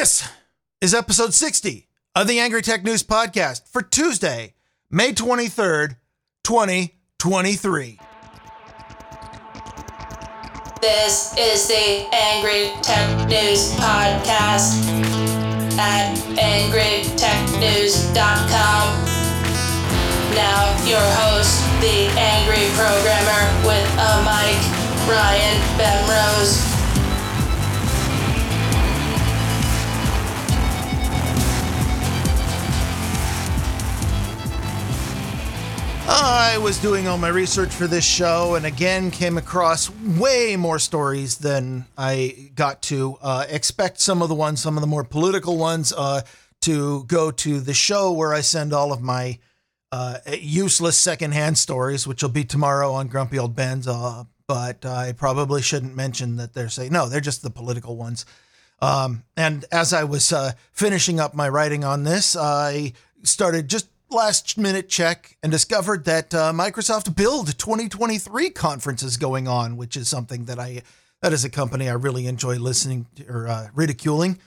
This is episode 60 of the Angry Tech News Podcast for Tuesday, May 23rd, 2023. This is the Angry Tech News Podcast at angrytechnews.com. Now, your host, the Angry Programmer with a mic, Ryan Bemrose. I was doing all my research for this show and again came across way more stories than I got to. Uh, expect some of the ones, some of the more political ones, uh, to go to the show where I send all of my uh, useless secondhand stories, which will be tomorrow on Grumpy Old Ben's. Uh, but I probably shouldn't mention that they're saying, no, they're just the political ones. Um, and as I was uh, finishing up my writing on this, I started just last minute check and discovered that uh, Microsoft Build 2023 conference is going on, which is something that I that is a company I really enjoy listening to, or uh, ridiculing,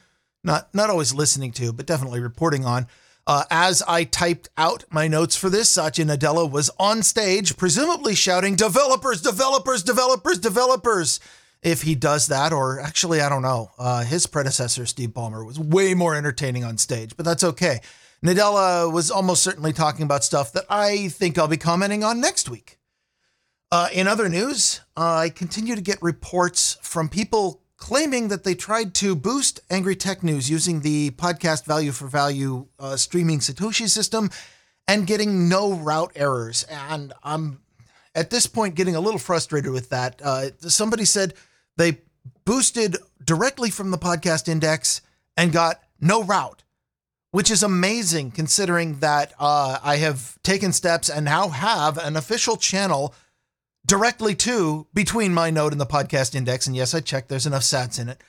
not not always listening to, but definitely reporting on. Uh, as I typed out my notes for this, Satya Nadella was on stage, presumably shouting, "Developers, developers, developers, developers." If he does that, or actually, I don't know. Uh, his predecessor, Steve Ballmer, was way more entertaining on stage, but that's okay. Nadella was almost certainly talking about stuff that I think I'll be commenting on next week. Uh, in other news, uh, I continue to get reports from people claiming that they tried to boost Angry Tech News using the podcast value for value uh, streaming Satoshi system and getting no route errors. And I'm at this point getting a little frustrated with that. Uh, somebody said they boosted directly from the podcast index and got no route which is amazing considering that uh, I have taken steps and now have an official channel directly to between my node and the podcast index. And yes, I checked, there's enough sats in it.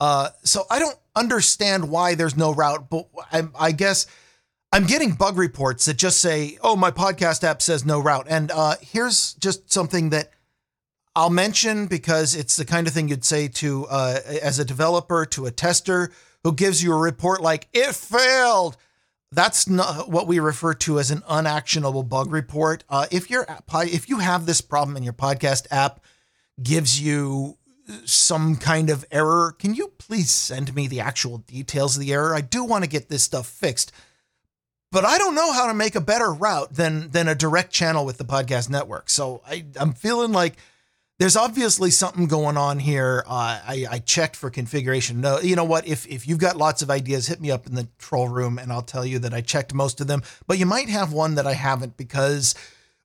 Uh, so I don't understand why there's no route, but I, I, guess I'm getting bug reports that just say, oh, my podcast app says no route. And uh, here's just something that I'll mention because it's the kind of thing you'd say to, uh, as a developer, to a tester who gives you a report like it failed. That's not what we refer to as an unactionable bug report. Uh, if your if you have this problem and your podcast app gives you some kind of error, can you please send me the actual details of the error? I do want to get this stuff fixed, but I don't know how to make a better route than than a direct channel with the podcast network. So I, I'm feeling like there's obviously something going on here. Uh, I, I, checked for configuration. No, you know what? If if you've got lots of ideas, hit me up in the troll room, and I'll tell you that I checked most of them. But you might have one that I haven't because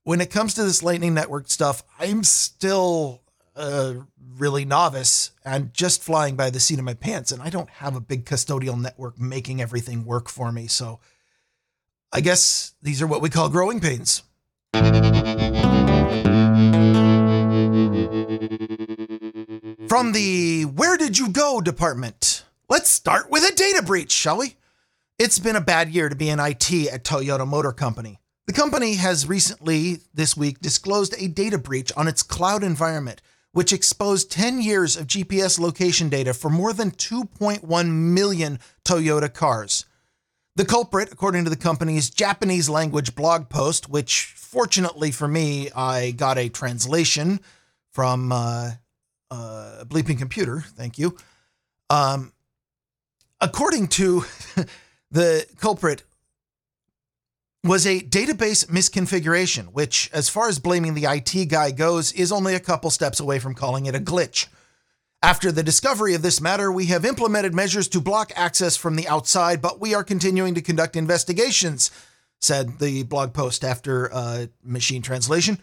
when it comes to this Lightning Network stuff, I'm still uh, really novice and just flying by the seat of my pants, and I don't have a big custodial network making everything work for me. So I guess these are what we call growing pains. From the Where Did You Go department, let's start with a data breach, shall we? It's been a bad year to be in IT at Toyota Motor Company. The company has recently, this week, disclosed a data breach on its cloud environment, which exposed 10 years of GPS location data for more than 2.1 million Toyota cars. The culprit, according to the company's Japanese language blog post, which fortunately for me, I got a translation from uh, uh, Bleeping Computer. Thank you. Um, according to the culprit, was a database misconfiguration, which, as far as blaming the IT guy goes, is only a couple steps away from calling it a glitch. After the discovery of this matter, we have implemented measures to block access from the outside, but we are continuing to conduct investigations, said the blog post after uh, machine translation.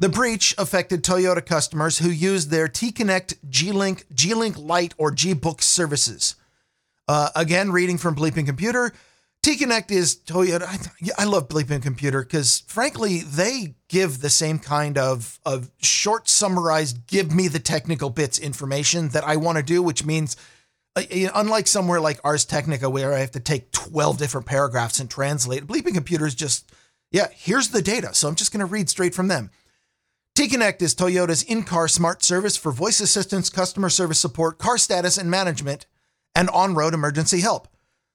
The breach affected Toyota customers who used their T Connect, G Link, G Link Lite, or G Book services. Uh, again, reading from Bleeping Computer, T Connect is Toyota. I, I love Bleeping Computer because, frankly, they give the same kind of, of short, summarized, give me the technical bits information that I want to do, which means, uh, unlike somewhere like Ars Technica, where I have to take 12 different paragraphs and translate, Bleeping Computer is just, yeah, here's the data. So I'm just going to read straight from them. T-Connect is Toyota's in-car smart service for voice assistance, customer service support, car status, and management, and on road emergency help.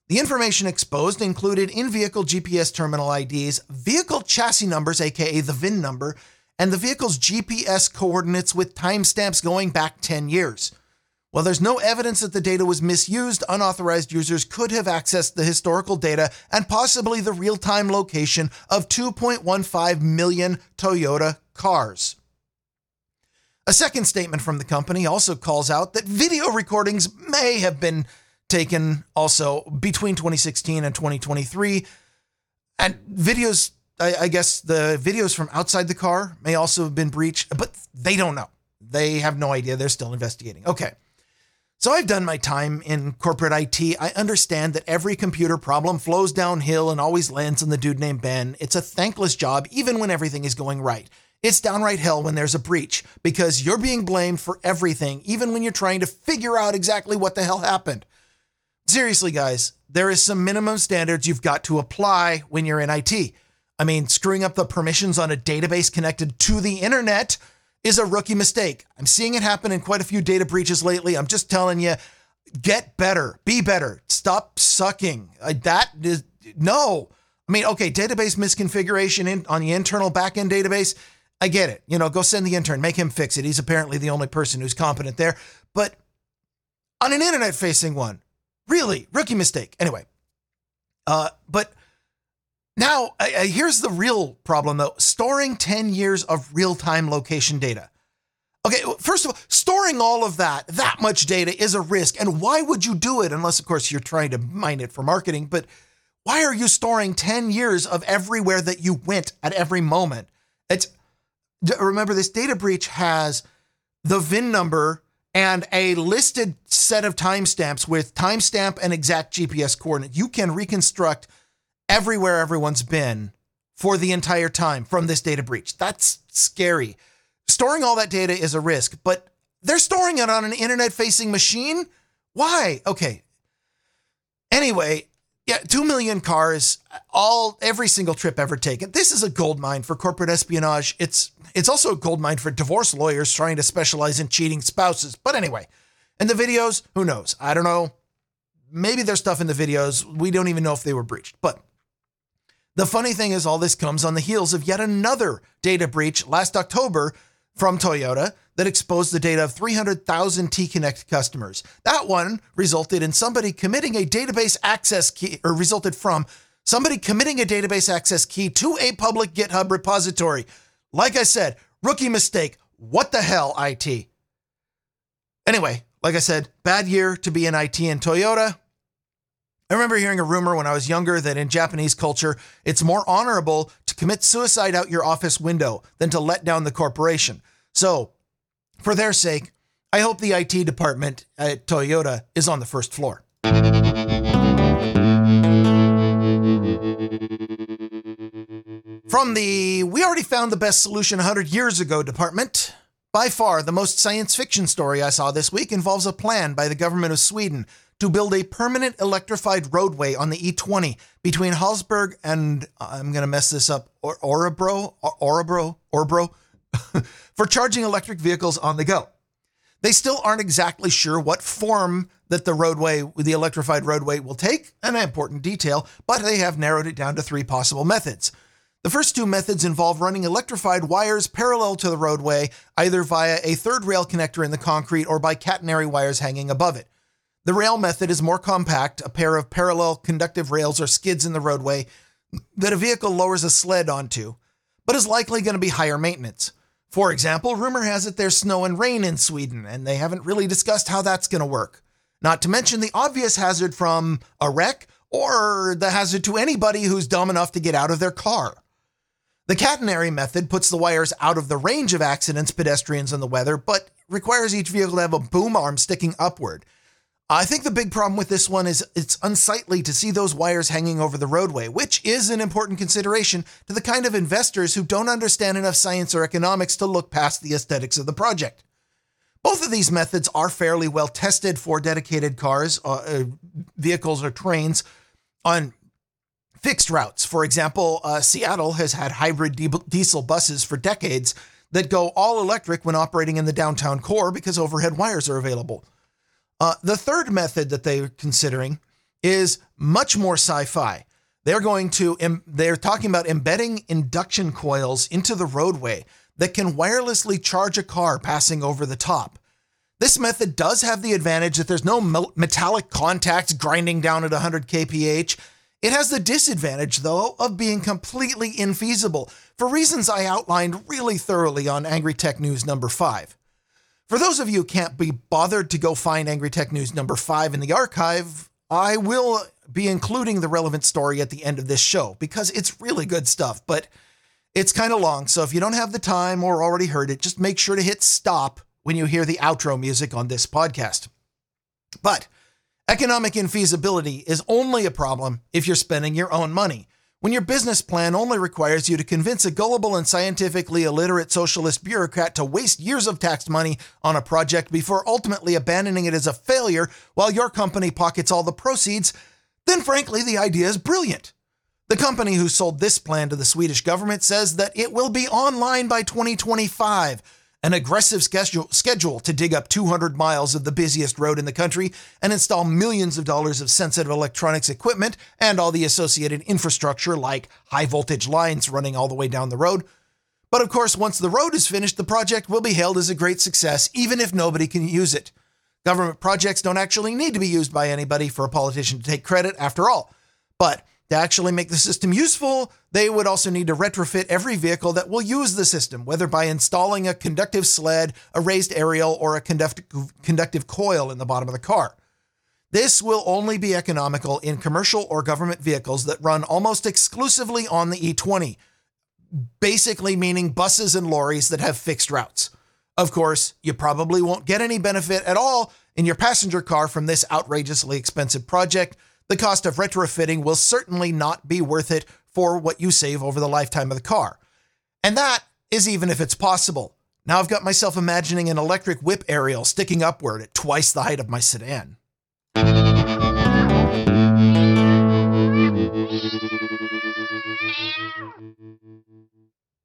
The information exposed included in vehicle GPS terminal IDs, vehicle chassis numbers, aka the VIN number, and the vehicle's GPS coordinates with timestamps going back 10 years. While there's no evidence that the data was misused, unauthorized users could have accessed the historical data and possibly the real time location of 2.15 million Toyota cars. A second statement from the company also calls out that video recordings may have been taken also between 2016 and 2023. And videos, I, I, guess the videos from outside the car may also have been breached, but they don't know. They have no idea. They're still investigating. Okay. So I've done my time in corporate IT. I understand that every computer problem flows downhill and always lands on the dude named Ben. It's a thankless job, even when everything is going right. It's downright hell when there's a breach because you're being blamed for everything, even when you're trying to figure out exactly what the hell happened. Seriously, guys, there is some minimum standards you've got to apply when you're in IT. I mean, screwing up the permissions on a database connected to the internet is a rookie mistake. I'm seeing it happen in quite a few data breaches lately. I'm just telling you, get better, be better, stop sucking. Uh, that is no. I mean, okay, database misconfiguration in, on the internal backend database I get it. You know, go send the intern, make him fix it. He's apparently the only person who's competent there. But on an internet facing one, really, rookie mistake. Anyway, uh, but now uh, here's the real problem though storing 10 years of real time location data. Okay, first of all, storing all of that, that much data is a risk. And why would you do it? Unless, of course, you're trying to mine it for marketing. But why are you storing 10 years of everywhere that you went at every moment? It's remember this data breach has the VIN number and a listed set of timestamps with timestamp and exact GPS coordinate. You can reconstruct everywhere everyone's been for the entire time from this data breach. That's scary. Storing all that data is a risk, but they're storing it on an internet facing machine. Why? Okay. Anyway, yeah, 2 million cars, all every single trip ever taken. This is a gold mine for corporate espionage. It's it's also a gold mine for divorce lawyers trying to specialize in cheating spouses. But anyway, and the videos, who knows? I don't know. Maybe there's stuff in the videos. We don't even know if they were breached. But the funny thing is all this comes on the heels of yet another data breach last October from Toyota that exposed the data of 300,000 T-Connect customers. That one resulted in somebody committing a database access key, or resulted from somebody committing a database access key to a public GitHub repository. Like I said, rookie mistake. What the hell, IT? Anyway, like I said, bad year to be in IT and Toyota. I remember hearing a rumor when I was younger that in Japanese culture, it's more honorable to commit suicide out your office window than to let down the corporation. So for their sake, I hope the IT department at Toyota is on the first floor. From the We Already Found the Best Solution 100 Years Ago department, by far the most science fiction story I saw this week involves a plan by the government of Sweden to build a permanent electrified roadway on the E20 between Hallsberg and uh, I'm going to mess this up, or Orebro, Orebro, Orebro, for charging electric vehicles on the go. They still aren't exactly sure what form that the roadway, the electrified roadway will take, an important detail, but they have narrowed it down to three possible methods. The first two methods involve running electrified wires parallel to the roadway, either via a third rail connector in the concrete or by catenary wires hanging above it. The rail method is more compact, a pair of parallel conductive rails or skids in the roadway that a vehicle lowers a sled onto, but is likely going to be higher maintenance. For example, rumor has it there's snow and rain in Sweden, and they haven't really discussed how that's going to work. Not to mention the obvious hazard from a wreck or the hazard to anybody who's dumb enough to get out of their car. The catenary method puts the wires out of the range of accidents, pedestrians, and the weather, but requires each vehicle to have a boom arm sticking upward. I think the big problem with this one is it's unsightly to see those wires hanging over the roadway, which is an important consideration to the kind of investors who don't understand enough science or economics to look past the aesthetics of the project. Both of these methods are fairly well tested for dedicated cars, uh, uh, vehicles, or trains on fixed routes. For example, uh, Seattle has had hybrid diesel buses for decades that go all electric when operating in the downtown core because overhead wires are available. Uh, the third method that they're considering is much more sci-fi. They're going to em- they're talking about embedding induction coils into the roadway that can wirelessly charge a car passing over the top. This method does have the advantage that there's no metallic contacts grinding down at 100 kph. It has the disadvantage, though, of being completely infeasible for reasons I outlined really thoroughly on Angry Tech News number 5. For those of you who can't be bothered to go find Angry Tech News number 5 in the archive, I will be including the relevant story at the end of this show because it's really good stuff, but it's kind of long. So if you don't have the time or already heard it, just make sure to hit stop when you hear the outro music on this podcast. But economic infeasibility is only a problem if you're spending your own money. When your business plan only requires you to convince a gullible and scientifically illiterate socialist bureaucrat to waste years of tax money on a project before ultimately abandoning it as a failure while your company pockets all the proceeds, then frankly, the idea is brilliant. The company who sold this plan to the Swedish government says that it will be online by 2025 an aggressive schedule, to dig up 200 miles of the busiest road in the country and install millions of dollars of sensitive electronics equipment and all the associated infrastructure like high voltage lines running all the way down the road. But of course, once the road is finished, the project will be hailed as a great success, even if nobody can use it. Government projects don't actually need to be used by anybody for a politician to take credit, after all. But to actually make the system useful, they would also need to retrofit every vehicle that will use the system, whether by installing a conductive sled, a raised aerial, or a conductive, conductive coil in the bottom of the car. This will only be economical in commercial or government vehicles that run almost exclusively on the E20, basically meaning buses and lorries that have fixed routes. Of course, you probably won't get any benefit at all in your passenger car from this outrageously expensive project the cost of retrofitting will certainly not be worth it for what you save over the lifetime of the car. And that is even if it's possible. Now I've got myself imagining an electric whip aerial sticking upward at twice the height of my sedan.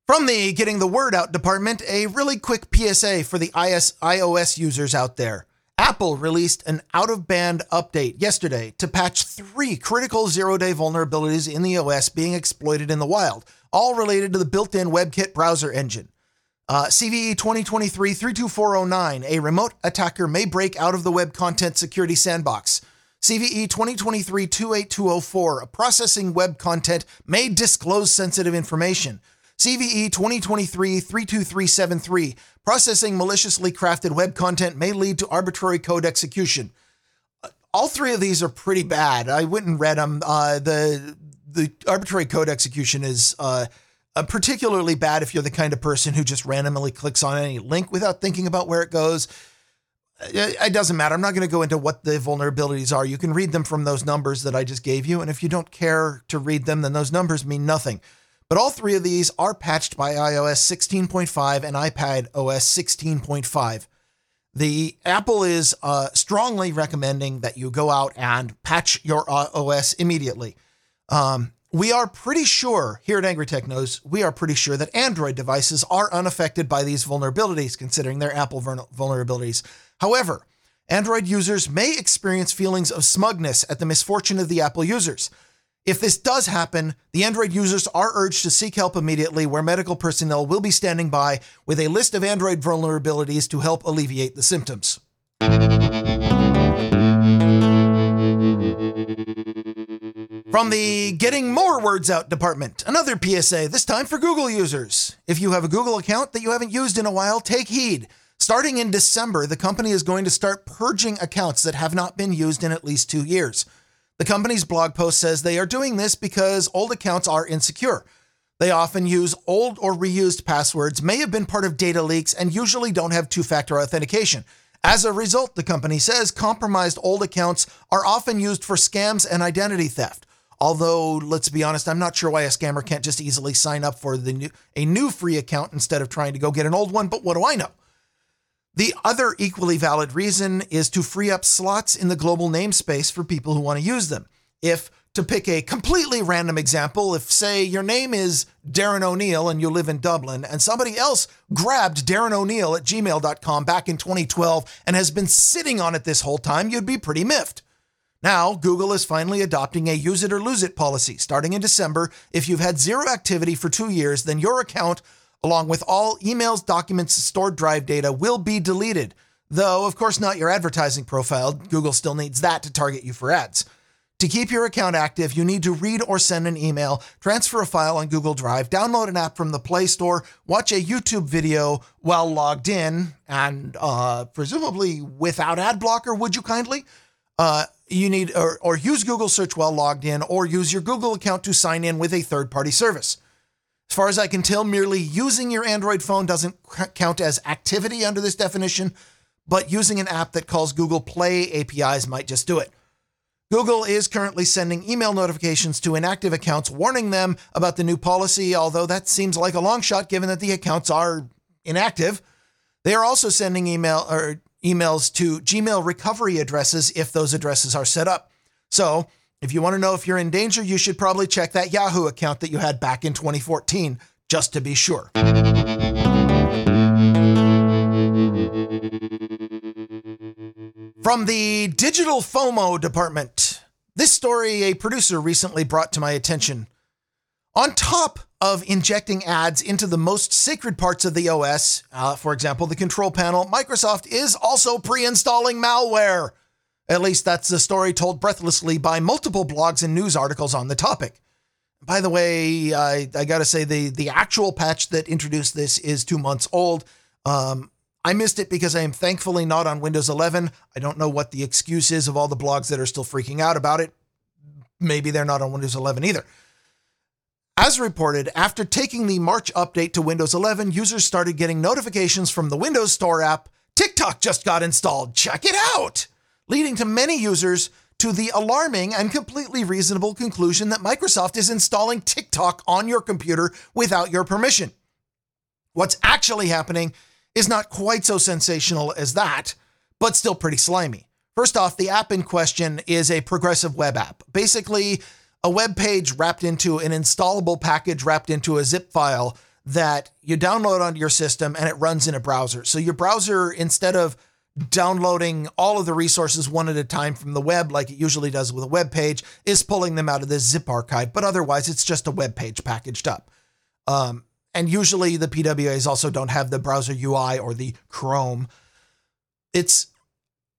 From the Getting the Word Out department, a really quick PSA for the iOS users out there. Apple released an out of band update yesterday to patch three critical zero day vulnerabilities in the OS being exploited in the wild, all related to the built in WebKit browser engine. Uh, CVE 2023 32409, a remote attacker may break out of the web content security sandbox. CVE 2023 28204, a processing web content may disclose sensitive information. CVE 2023 32373, processing maliciously crafted web content may lead to arbitrary code execution. All three of these are pretty bad. I went and read them. Uh, the the arbitrary code execution is uh, uh, particularly bad if you're the kind of person who just randomly clicks on any link without thinking about where it goes. It, it doesn't matter. I'm not going to go into what the vulnerabilities are. You can read them from those numbers that I just gave you. And if you don't care to read them, then those numbers mean nothing. But all three of these are patched by iOS 16.5 and iPad OS 16.5. The Apple is uh, strongly recommending that you go out and patch your uh, OS immediately. Um, we are pretty sure here at Angry Tech News, we are pretty sure that Android devices are unaffected by these vulnerabilities, considering their Apple vulnerabilities. However, Android users may experience feelings of smugness at the misfortune of the Apple users. If this does happen, the Android users are urged to seek help immediately, where medical personnel will be standing by with a list of Android vulnerabilities to help alleviate the symptoms. From the Getting More Words Out department, another PSA, this time for Google users. If you have a Google account that you haven't used in a while, take heed. Starting in December, the company is going to start purging accounts that have not been used in at least two years. The company's blog post says they are doing this because old accounts are insecure. They often use old or reused passwords, may have been part of data leaks, and usually don't have two factor authentication. As a result, the company says compromised old accounts are often used for scams and identity theft. Although, let's be honest, I'm not sure why a scammer can't just easily sign up for the new, a new free account instead of trying to go get an old one, but what do I know? The other equally valid reason is to free up slots in the global namespace for people who want to use them. If, to pick a completely random example, if, say, your name is Darren O'Neill and you live in Dublin, and somebody else grabbed Darren O'Neill at gmail.com back in 2012 and has been sitting on it this whole time, you'd be pretty miffed. Now, Google is finally adopting a use it or lose it policy. Starting in December, if you've had zero activity for two years, then your account, along with all emails, documents, stored drive data, will be deleted. Though, of course, not your advertising profile. Google still needs that to target you for ads. To keep your account active, you need to read or send an email, transfer a file on Google Drive, download an app from the Play Store, watch a YouTube video while logged in, and uh, presumably without ad blocker, would you kindly? Uh, you need or, or use Google search while logged in, or use your Google account to sign in with a third party service. As far as I can tell, merely using your Android phone doesn't count as activity under this definition, but using an app that calls Google Play APIs might just do it. Google is currently sending email notifications to inactive accounts warning them about the new policy, although that seems like a long shot given that the accounts are inactive. They are also sending email or emails to Gmail recovery addresses if those addresses are set up. So, if you want to know if you're in danger, you should probably check that Yahoo account that you had back in 2014 just to be sure. From the Digital FOMO department, this story a producer recently brought to my attention. On top of injecting ads into the most sacred parts of the OS, uh, for example, the control panel, Microsoft is also pre installing malware. At least that's the story told breathlessly by multiple blogs and news articles on the topic. By the way, I, I gotta say, the, the actual patch that introduced this is two months old. Um, I missed it because I am thankfully not on Windows 11. I don't know what the excuse is of all the blogs that are still freaking out about it. Maybe they're not on Windows 11 either. As reported, after taking the March update to Windows 11, users started getting notifications from the Windows Store app TikTok just got installed. Check it out! Leading to many users to the alarming and completely reasonable conclusion that Microsoft is installing TikTok on your computer without your permission. What's actually happening is not quite so sensational as that, but still pretty slimy. First off, the app in question is a progressive web app. Basically, a web page wrapped into an installable package wrapped into a zip file that you download onto your system and it runs in a browser. So your browser, instead of downloading all of the resources one at a time from the web, like it usually does with a web page, is pulling them out of the zip archive. But otherwise, it's just a web page packaged up. Um, and usually the PWAs also don't have the browser UI or the Chrome. It's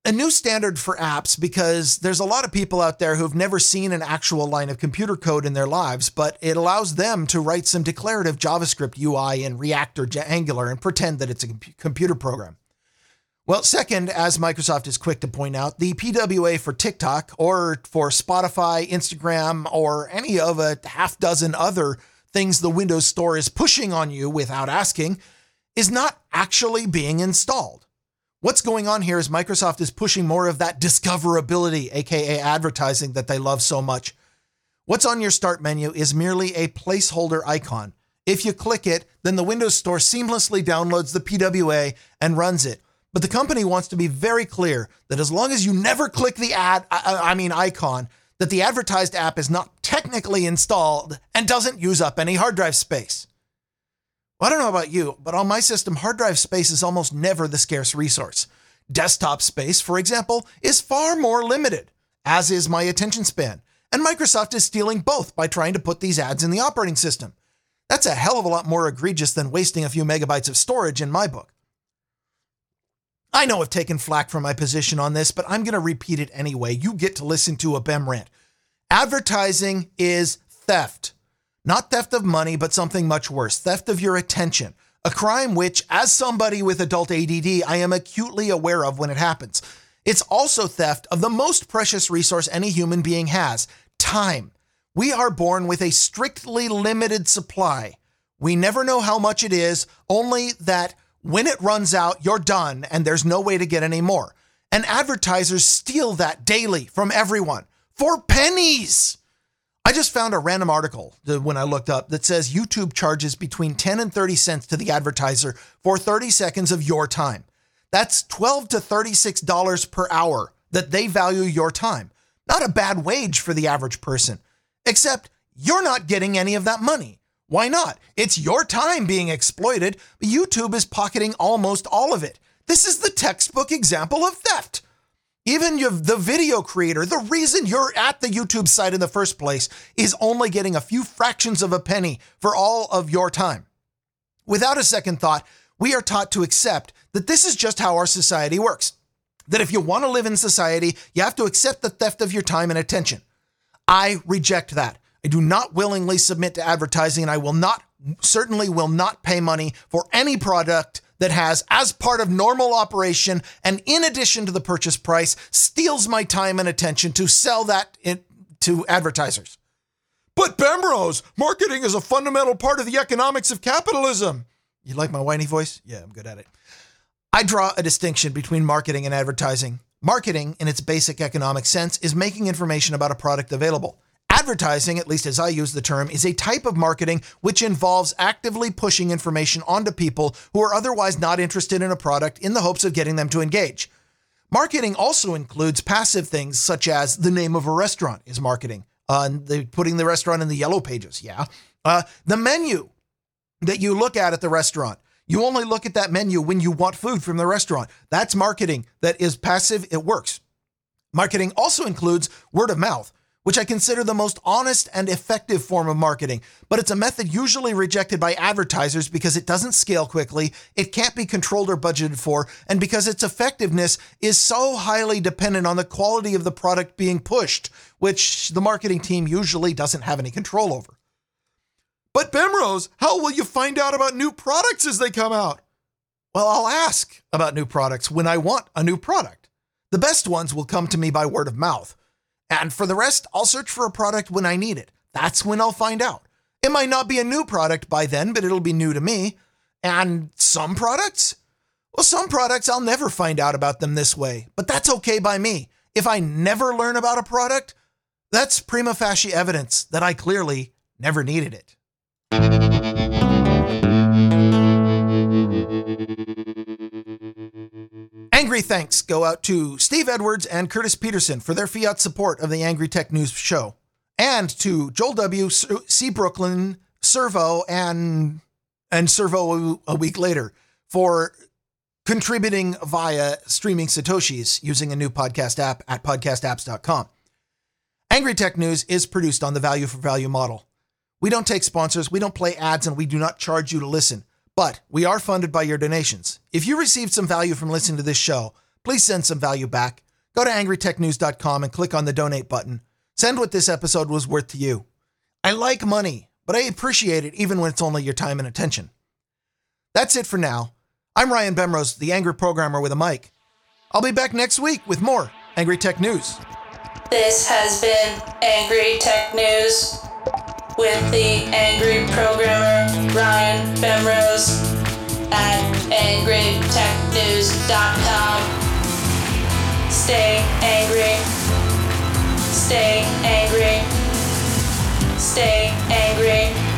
a new standard for apps because there's a lot of people out there who've never seen an actual line of computer code in their lives, but it allows them to write some declarative JavaScript UI in React or Angular and pretend that it's a computer program. Well, second, as Microsoft is quick to point out, the PWA for TikTok or for Spotify, Instagram, or any of a half dozen other things the Windows Store is pushing on you without asking, is not actually being installed. What's going on here is Microsoft is pushing more of that discoverability, aka advertising that they love so much. What's on your start menu is merely a placeholder icon. If you click it, then the Windows Store seamlessly downloads the PWA and runs it. But the company wants to be very clear that as long as you never click the ad, I, I mean icon, that the advertised app is not technically installed and doesn't use up any hard drive space. Well, I don't know about you, but on my system, hard drive space is almost never the scarce resource. Desktop space, for example, is far more limited, as is my attention span. And Microsoft is stealing both by trying to put these ads in the operating system. That's a hell of a lot more egregious than wasting a few megabytes of storage in my book. I know I've taken flack for my position on this, but I'm going to repeat it anyway. You get to listen to a BEM rant. Advertising is theft. Not theft of money, but something much worse theft of your attention. A crime which, as somebody with adult ADD, I am acutely aware of when it happens. It's also theft of the most precious resource any human being has time. We are born with a strictly limited supply. We never know how much it is, only that when it runs out, you're done and there's no way to get any more. And advertisers steal that daily from everyone for pennies. I just found a random article when I looked up that says YouTube charges between 10 and 30 cents to the advertiser for 30 seconds of your time. That's 12 to $36 per hour that they value your time. Not a bad wage for the average person. Except you're not getting any of that money. Why not? It's your time being exploited. YouTube is pocketing almost all of it. This is the textbook example of theft. Even your, the video creator, the reason you're at the YouTube site in the first place is only getting a few fractions of a penny for all of your time. Without a second thought, we are taught to accept that this is just how our society works. That if you want to live in society, you have to accept the theft of your time and attention. I reject that. I do not willingly submit to advertising, and I will not, certainly will not pay money for any product that has, as part of normal operation, and in addition to the purchase price, steals my time and attention to sell that in, to advertisers. But Bemrose, marketing is a fundamental part of the economics of capitalism. You like my whiny voice? Yeah, I'm good at it. I draw a distinction between marketing and advertising. Marketing, in its basic economic sense, is making information about a product available. Advertising, at least as I use the term, is a type of marketing which involves actively pushing information onto people who are otherwise not interested in a product in the hopes of getting them to engage. Marketing also includes passive things such as the name of a restaurant is marketing. Uh, the, putting the restaurant in the yellow pages, yeah. Uh, the menu that you look at at the restaurant. You only look at that menu when you want food from the restaurant. That's marketing that is passive, it works. Marketing also includes word of mouth which I consider the most honest and effective form of marketing. But it's a method usually rejected by advertisers because it doesn't scale quickly, it can't be controlled or budgeted for, and because its effectiveness is so highly dependent on the quality of the product being pushed, which the marketing team usually doesn't have any control over. But Bemrose, how will you find out about new products as they come out? Well, I'll ask about new products when I want a new product. The best ones will come to me by word of mouth. And for the rest, I'll search for a product when I need it. That's when I'll find out. It might not be a new product by then, but it'll be new to me. And some products? Well, some products I'll never find out about them this way, but that's okay by me. If I never learn about a product, that's prima facie evidence that I clearly never needed it. Angry thanks go out to Steve Edwards and Curtis Peterson for their fiat support of the Angry Tech News show, and to Joel W. C. Brooklyn, Servo, and and Servo a week later for contributing via streaming Satoshis using a new podcast app at podcastapps.com. Angry Tech News is produced on the value for value model. We don't take sponsors, we don't play ads, and we do not charge you to listen. But we are funded by your donations. If you received some value from listening to this show, please send some value back. Go to angrytechnews.com and click on the donate button. Send what this episode was worth to you. I like money, but I appreciate it even when it's only your time and attention. That's it for now. I'm Ryan Bemrose, the angry programmer with a mic. I'll be back next week with more Angry Tech News. This has been Angry Tech News with the angry programmer Ryan Bemrose at angrytechnews.com. Stay angry. Stay angry. Stay angry.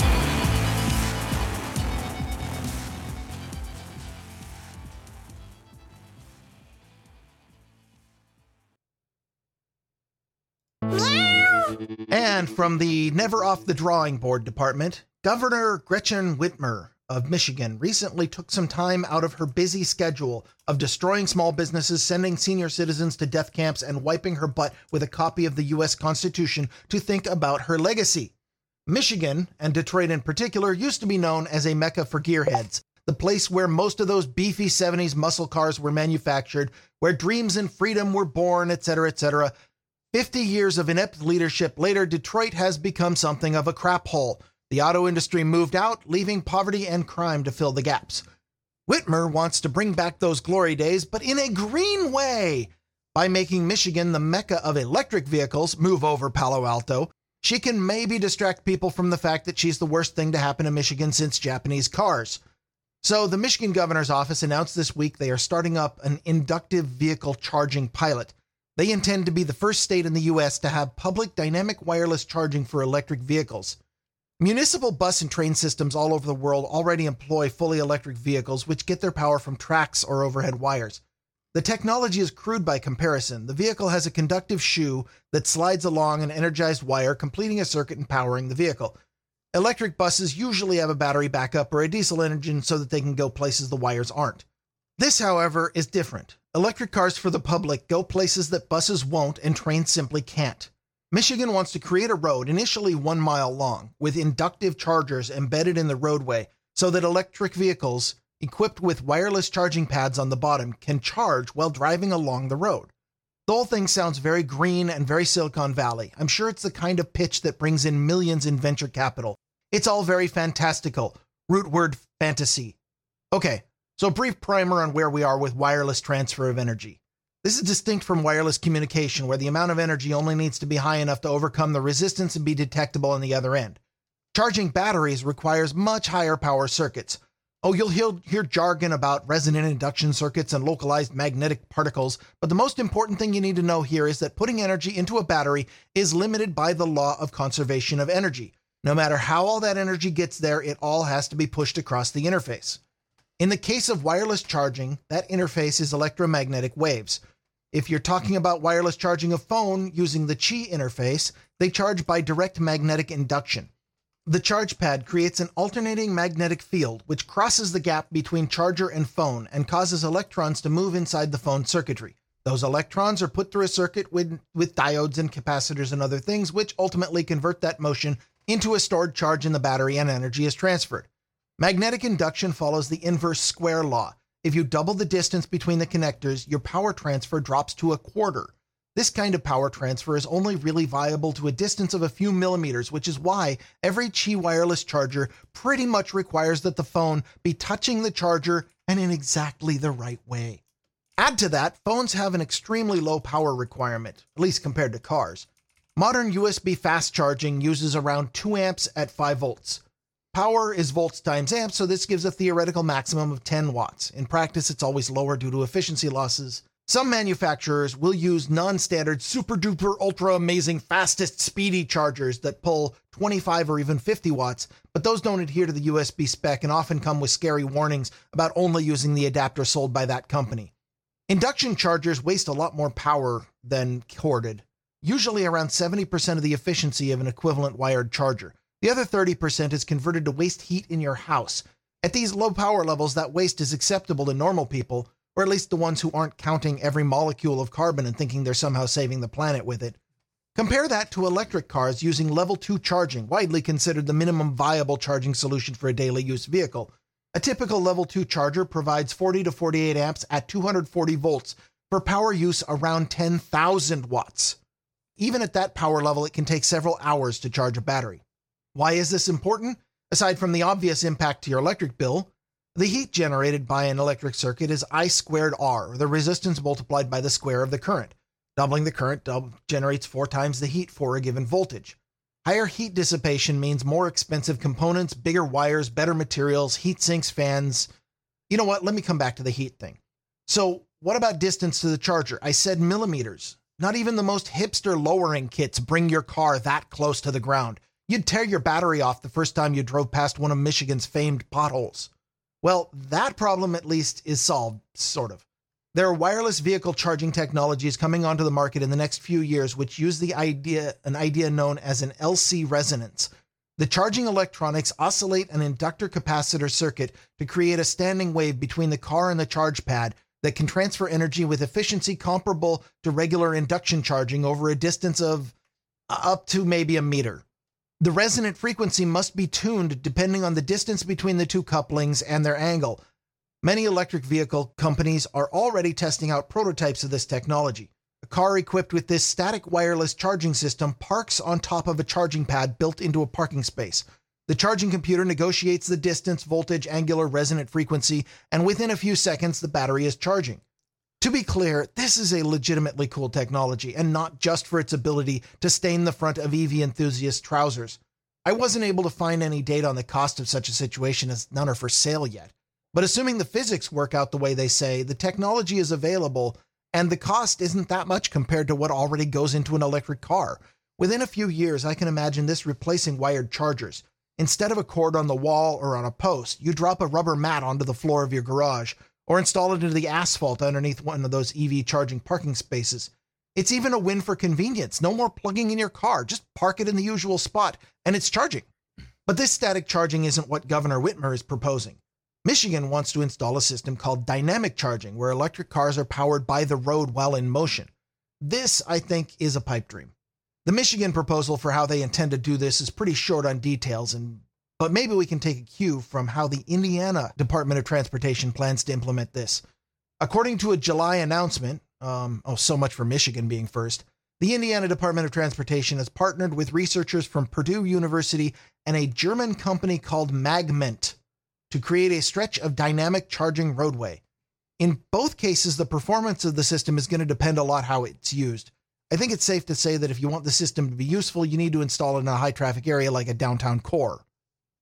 And from the Never Off the Drawing Board department, Governor Gretchen Whitmer of Michigan recently took some time out of her busy schedule of destroying small businesses, sending senior citizens to death camps, and wiping her butt with a copy of the U.S. Constitution to think about her legacy. Michigan, and Detroit in particular, used to be known as a mecca for gearheads, the place where most of those beefy 70s muscle cars were manufactured, where dreams and freedom were born, etc., etc. 50 years of inept leadership later, Detroit has become something of a crap hole. The auto industry moved out, leaving poverty and crime to fill the gaps. Whitmer wants to bring back those glory days, but in a green way. By making Michigan the mecca of electric vehicles, move over Palo Alto, she can maybe distract people from the fact that she's the worst thing to happen to Michigan since Japanese cars. So, the Michigan governor's office announced this week they are starting up an inductive vehicle charging pilot. They intend to be the first state in the US to have public dynamic wireless charging for electric vehicles. Municipal bus and train systems all over the world already employ fully electric vehicles, which get their power from tracks or overhead wires. The technology is crude by comparison. The vehicle has a conductive shoe that slides along an energized wire, completing a circuit and powering the vehicle. Electric buses usually have a battery backup or a diesel engine so that they can go places the wires aren't. This, however, is different. Electric cars for the public go places that buses won't and trains simply can't. Michigan wants to create a road, initially one mile long, with inductive chargers embedded in the roadway so that electric vehicles equipped with wireless charging pads on the bottom can charge while driving along the road. The whole thing sounds very green and very Silicon Valley. I'm sure it's the kind of pitch that brings in millions in venture capital. It's all very fantastical. Root word fantasy. Okay, so a brief primer on where we are with wireless transfer of energy. This is distinct from wireless communication, where the amount of energy only needs to be high enough to overcome the resistance and be detectable on the other end. Charging batteries requires much higher power circuits, Oh, you'll hear, hear jargon about resonant induction circuits and localized magnetic particles, but the most important thing you need to know here is that putting energy into a battery is limited by the law of conservation of energy. No matter how all that energy gets there, it all has to be pushed across the interface. In the case of wireless charging, that interface is electromagnetic waves. If you're talking about wireless charging a phone using the Qi interface, they charge by direct magnetic induction. The charge pad creates an alternating magnetic field which crosses the gap between charger and phone and causes electrons to move inside the phone circuitry. Those electrons are put through a circuit with, with diodes and capacitors and other things, which ultimately convert that motion into a stored charge in the battery and energy is transferred. Magnetic induction follows the inverse square law. If you double the distance between the connectors, your power transfer drops to a quarter. This kind of power transfer is only really viable to a distance of a few millimeters, which is why every Qi wireless charger pretty much requires that the phone be touching the charger and in exactly the right way. Add to that, phones have an extremely low power requirement, at least compared to cars. Modern USB fast charging uses around 2 amps at 5 volts. Power is volts times amps, so this gives a theoretical maximum of 10 watts. In practice, it's always lower due to efficiency losses. Some manufacturers will use non standard, super duper, ultra amazing, fastest, speedy chargers that pull 25 or even 50 watts, but those don't adhere to the USB spec and often come with scary warnings about only using the adapter sold by that company. Induction chargers waste a lot more power than corded, usually around 70% of the efficiency of an equivalent wired charger. The other 30% is converted to waste heat in your house. At these low power levels, that waste is acceptable to normal people, or at least the ones who aren't counting every molecule of carbon and thinking they're somehow saving the planet with it. Compare that to electric cars using level 2 charging, widely considered the minimum viable charging solution for a daily use vehicle. A typical level 2 charger provides 40 to 48 amps at 240 volts for power use around 10,000 watts. Even at that power level, it can take several hours to charge a battery. Why is this important? Aside from the obvious impact to your electric bill, the heat generated by an electric circuit is I squared R, the resistance multiplied by the square of the current. Doubling the current generates four times the heat for a given voltage. Higher heat dissipation means more expensive components, bigger wires, better materials, heat sinks, fans. You know what? Let me come back to the heat thing. So, what about distance to the charger? I said millimeters. Not even the most hipster lowering kits bring your car that close to the ground. You'd tear your battery off the first time you drove past one of Michigan's famed potholes. Well, that problem at least is solved, sort of. There are wireless vehicle charging technologies coming onto the market in the next few years which use the idea an idea known as an LC resonance. The charging electronics oscillate an inductor capacitor circuit to create a standing wave between the car and the charge pad that can transfer energy with efficiency comparable to regular induction charging over a distance of uh, up to maybe a meter. The resonant frequency must be tuned depending on the distance between the two couplings and their angle. Many electric vehicle companies are already testing out prototypes of this technology. A car equipped with this static wireless charging system parks on top of a charging pad built into a parking space. The charging computer negotiates the distance, voltage, angular, resonant frequency, and within a few seconds, the battery is charging. To be clear, this is a legitimately cool technology and not just for its ability to stain the front of EV enthusiasts' trousers. I wasn't able to find any data on the cost of such a situation as none are for sale yet. But assuming the physics work out the way they say, the technology is available and the cost isn't that much compared to what already goes into an electric car. Within a few years, I can imagine this replacing wired chargers. Instead of a cord on the wall or on a post, you drop a rubber mat onto the floor of your garage or install it into the asphalt underneath one of those EV charging parking spaces. It's even a win for convenience. No more plugging in your car. Just park it in the usual spot and it's charging. But this static charging isn't what Governor Whitmer is proposing. Michigan wants to install a system called dynamic charging, where electric cars are powered by the road while in motion. This, I think, is a pipe dream. The Michigan proposal for how they intend to do this is pretty short on details, and but maybe we can take a cue from how the Indiana Department of Transportation plans to implement this. According to a July announcement, um, oh, so much for Michigan being first, the Indiana Department of Transportation has partnered with researchers from Purdue University and a German company called Magment to create a stretch of dynamic charging roadway. In both cases, the performance of the system is going to depend a lot how it's used. I think it's safe to say that if you want the system to be useful, you need to install it in a high traffic area like a downtown core.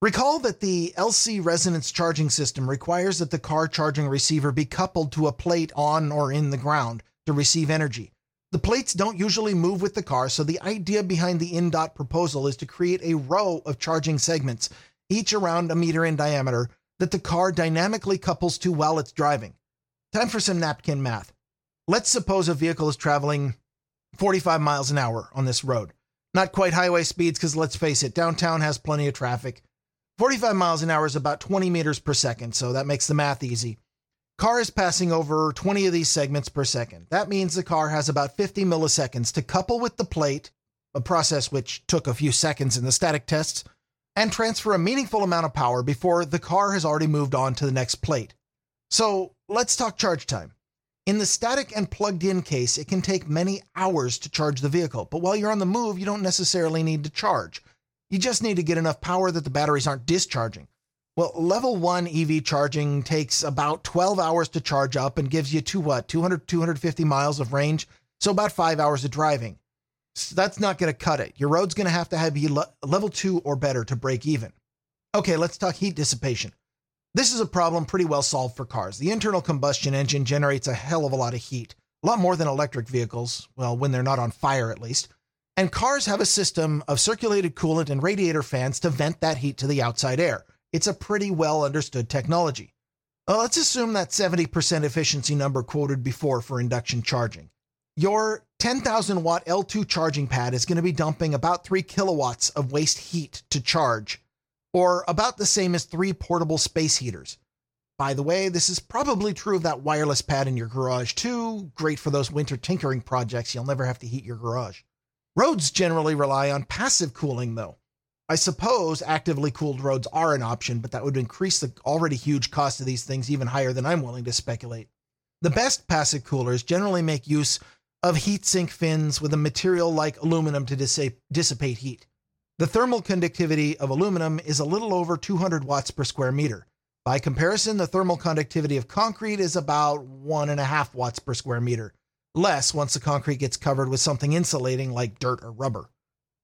Recall that the LC resonance charging system requires that the car charging receiver be coupled to a plate on or in the ground to receive energy. The plates don't usually move with the car, so the idea behind the INDOT proposal is to create a row of charging segments, each around a meter in diameter, that the car dynamically couples to while it's driving. Time for some napkin math. Let's suppose a vehicle is traveling 45 miles an hour on this road. Not quite highway speeds, because let's face it, downtown has plenty of traffic. 45 miles an hour is about 20 meters per second, so that makes the math easy. Car is passing over 20 of these segments per second. That means the car has about 50 milliseconds to couple with the plate, a process which took a few seconds in the static tests, and transfer a meaningful amount of power before the car has already moved on to the next plate. So let's talk charge time. In the static and plugged in case, it can take many hours to charge the vehicle, but while you're on the move, you don't necessarily need to charge. You just need to get enough power that the batteries aren't discharging. Well, level one EV charging takes about 12 hours to charge up and gives you two what, 200, 250 miles of range. So about five hours of driving. So that's not going to cut it. Your road's going to have to have le- level two or better to break even. Okay, let's talk heat dissipation. This is a problem pretty well solved for cars. The internal combustion engine generates a hell of a lot of heat, a lot more than electric vehicles, well, when they're not on fire at least. And cars have a system of circulated coolant and radiator fans to vent that heat to the outside air. It's a pretty well understood technology. Well, let's assume that 70% efficiency number quoted before for induction charging. Your 10,000 watt L2 charging pad is going to be dumping about 3 kilowatts of waste heat to charge, or about the same as three portable space heaters. By the way, this is probably true of that wireless pad in your garage too. Great for those winter tinkering projects. You'll never have to heat your garage. Roads generally rely on passive cooling, though. I suppose actively cooled roads are an option, but that would increase the already huge cost of these things even higher than I'm willing to speculate. The best passive coolers generally make use of heat sink fins with a material like aluminum to dissipate heat. The thermal conductivity of aluminum is a little over 200 watts per square meter. By comparison, the thermal conductivity of concrete is about 1.5 watts per square meter, less once the concrete gets covered with something insulating like dirt or rubber.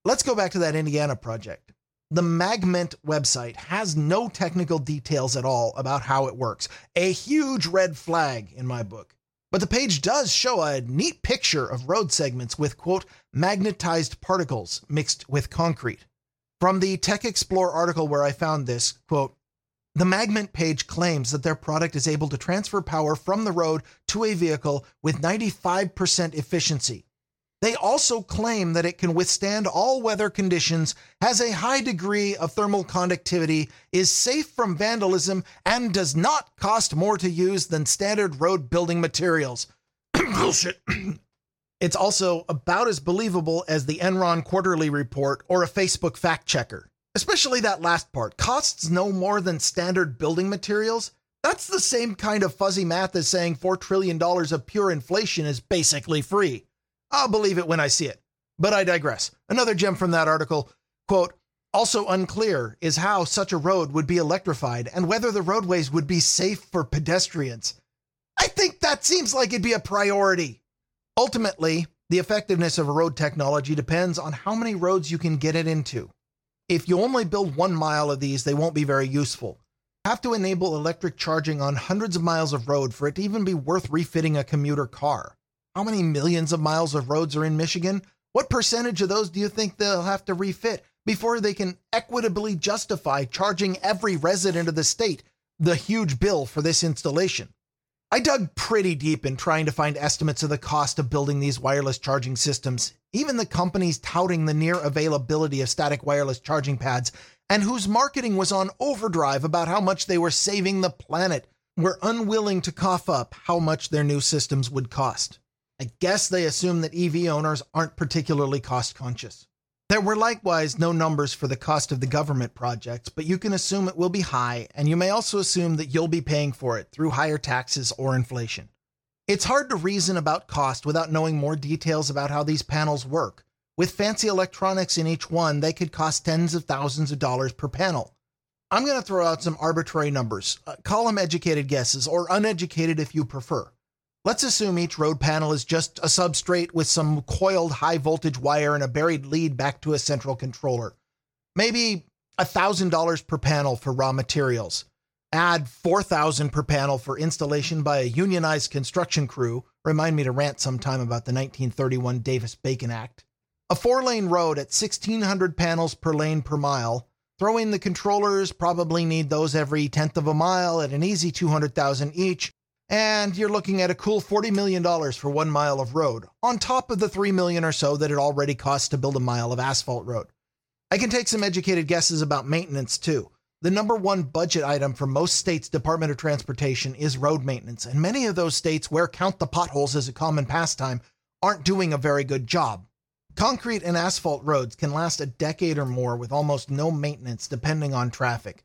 Let's go back to that Indiana project. The Magment website has no technical details at all about how it works. A huge red flag in my book. But the page does show a neat picture of road segments with, quote, magnetized particles mixed with concrete. From the TechXplore article where I found this, quote, the Magment page claims that their product is able to transfer power from the road to a vehicle with 95% efficiency, they also claim that it can withstand all weather conditions, has a high degree of thermal conductivity, is safe from vandalism, and does not cost more to use than standard road building materials. Bullshit. it's also about as believable as the Enron quarterly report or a Facebook fact checker. Especially that last part costs no more than standard building materials. That's the same kind of fuzzy math as saying $4 trillion of pure inflation is basically free. I'll believe it when I see it. But I digress. Another gem from that article quote, also unclear is how such a road would be electrified and whether the roadways would be safe for pedestrians. I think that seems like it'd be a priority. Ultimately, the effectiveness of a road technology depends on how many roads you can get it into. If you only build one mile of these, they won't be very useful. have to enable electric charging on hundreds of miles of road for it to even be worth refitting a commuter car. How many millions of miles of roads are in Michigan? What percentage of those do you think they'll have to refit before they can equitably justify charging every resident of the state the huge bill for this installation? I dug pretty deep in trying to find estimates of the cost of building these wireless charging systems, even the companies touting the near availability of static wireless charging pads and whose marketing was on overdrive about how much they were saving the planet were unwilling to cough up how much their new systems would cost. I guess they assume that EV owners aren't particularly cost conscious. There were likewise no numbers for the cost of the government projects, but you can assume it will be high, and you may also assume that you'll be paying for it through higher taxes or inflation. It's hard to reason about cost without knowing more details about how these panels work. With fancy electronics in each one, they could cost tens of thousands of dollars per panel. I'm going to throw out some arbitrary numbers. Uh, call them educated guesses, or uneducated if you prefer. Let's assume each road panel is just a substrate with some coiled high voltage wire and a buried lead back to a central controller. Maybe $1,000 per panel for raw materials. Add 4000 per panel for installation by a unionized construction crew. Remind me to rant sometime about the 1931 Davis Bacon Act. A four lane road at 1600 panels per lane per mile. Throw in the controllers, probably need those every tenth of a mile at an easy 200,000 each and you're looking at a cool $40 million for one mile of road, on top of the 3 million or so that it already costs to build a mile of asphalt road. I can take some educated guesses about maintenance too. The number one budget item for most states' Department of Transportation is road maintenance, and many of those states where count the potholes as a common pastime aren't doing a very good job. Concrete and asphalt roads can last a decade or more with almost no maintenance depending on traffic.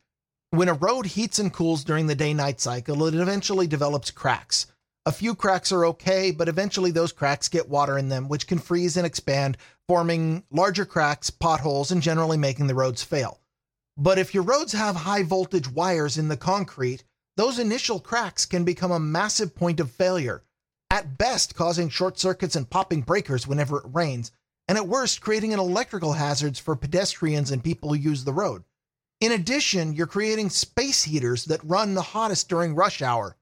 When a road heats and cools during the day night cycle, it eventually develops cracks. A few cracks are okay, but eventually those cracks get water in them, which can freeze and expand, forming larger cracks, potholes, and generally making the roads fail. But if your roads have high voltage wires in the concrete, those initial cracks can become a massive point of failure, at best causing short circuits and popping breakers whenever it rains, and at worst creating an electrical hazards for pedestrians and people who use the road. In addition, you're creating space heaters that run the hottest during rush hour.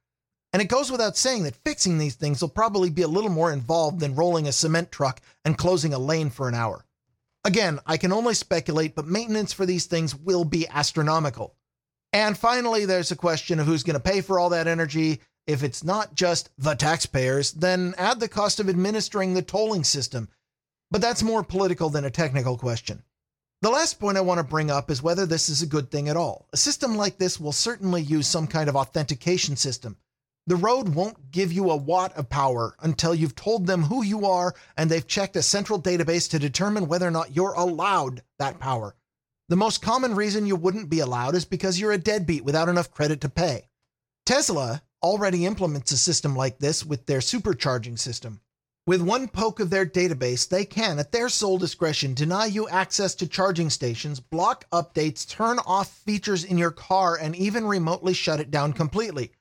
And it goes without saying that fixing these things will probably be a little more involved than rolling a cement truck and closing a lane for an hour. Again, I can only speculate, but maintenance for these things will be astronomical. And finally, there's a question of who's going to pay for all that energy. If it's not just the taxpayers, then add the cost of administering the tolling system. But that's more political than a technical question. The last point I want to bring up is whether this is a good thing at all. A system like this will certainly use some kind of authentication system. The road won't give you a watt of power until you've told them who you are and they've checked a central database to determine whether or not you're allowed that power. The most common reason you wouldn't be allowed is because you're a deadbeat without enough credit to pay. Tesla already implements a system like this with their supercharging system. With one poke of their database, they can, at their sole discretion, deny you access to charging stations, block updates, turn off features in your car, and even remotely shut it down completely.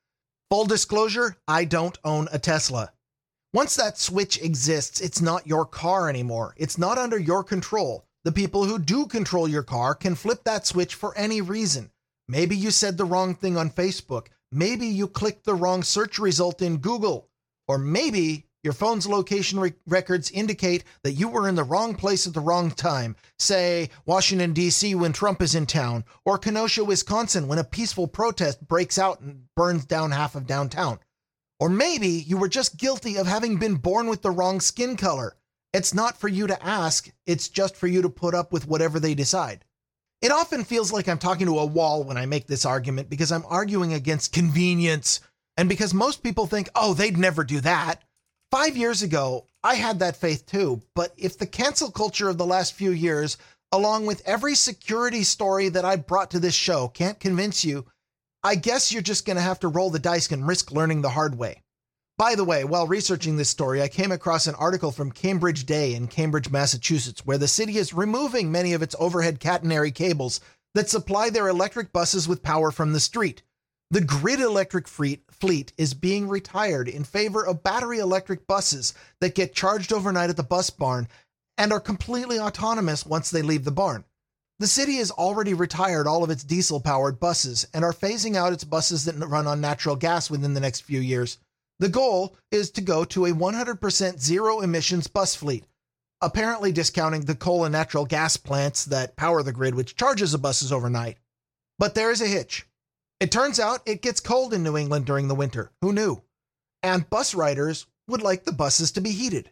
Full disclosure I don't own a Tesla. Once that switch exists, it's not your car anymore. It's not under your control. The people who do control your car can flip that switch for any reason. Maybe you said the wrong thing on Facebook. Maybe you clicked the wrong search result in Google. Or maybe your phone's location re- records indicate that you were in the wrong place at the wrong time, say Washington, D.C. when Trump is in town, or Kenosha, Wisconsin when a peaceful protest breaks out and burns down half of downtown. Or maybe you were just guilty of having been born with the wrong skin color. It's not for you to ask, it's just for you to put up with whatever they decide. It often feels like I'm talking to a wall when I make this argument because I'm arguing against convenience and because most people think, oh, they'd never do that. Five years ago, I had that faith too, but if the cancel culture of the last few years, along with every security story that I brought to this show, can't convince you, I guess you're just going to have to roll the dice and risk learning the hard way. By the way, while researching this story, I came across an article from Cambridge Day in Cambridge, Massachusetts, where the city is removing many of its overhead catenary cables that supply their electric buses with power from the street. The grid electric fleet is being retired in favor of battery electric buses that get charged overnight at the bus barn and are completely autonomous once they leave the barn. The city has already retired all of its diesel powered buses and are phasing out its buses that run on natural gas within the next few years. The goal is to go to a 100% zero emissions bus fleet, apparently discounting the coal and natural gas plants that power the grid, which charges the buses overnight. But there is a hitch. It turns out it gets cold in New England during the winter. Who knew? and bus riders would like the buses to be heated.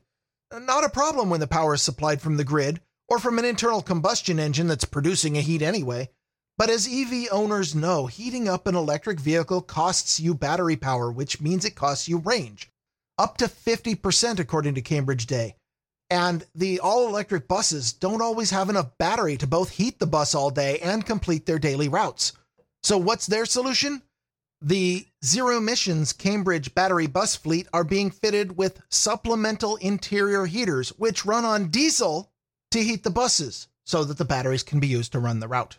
Not a problem when the power is supplied from the grid or from an internal combustion engine that's producing a heat anyway. But as EV owners know, heating up an electric vehicle costs you battery power, which means it costs you range. Up to 50%, according to Cambridge Day. And the all electric buses don't always have enough battery to both heat the bus all day and complete their daily routes. So, what's their solution? The zero emissions Cambridge battery bus fleet are being fitted with supplemental interior heaters, which run on diesel to heat the buses so that the batteries can be used to run the route.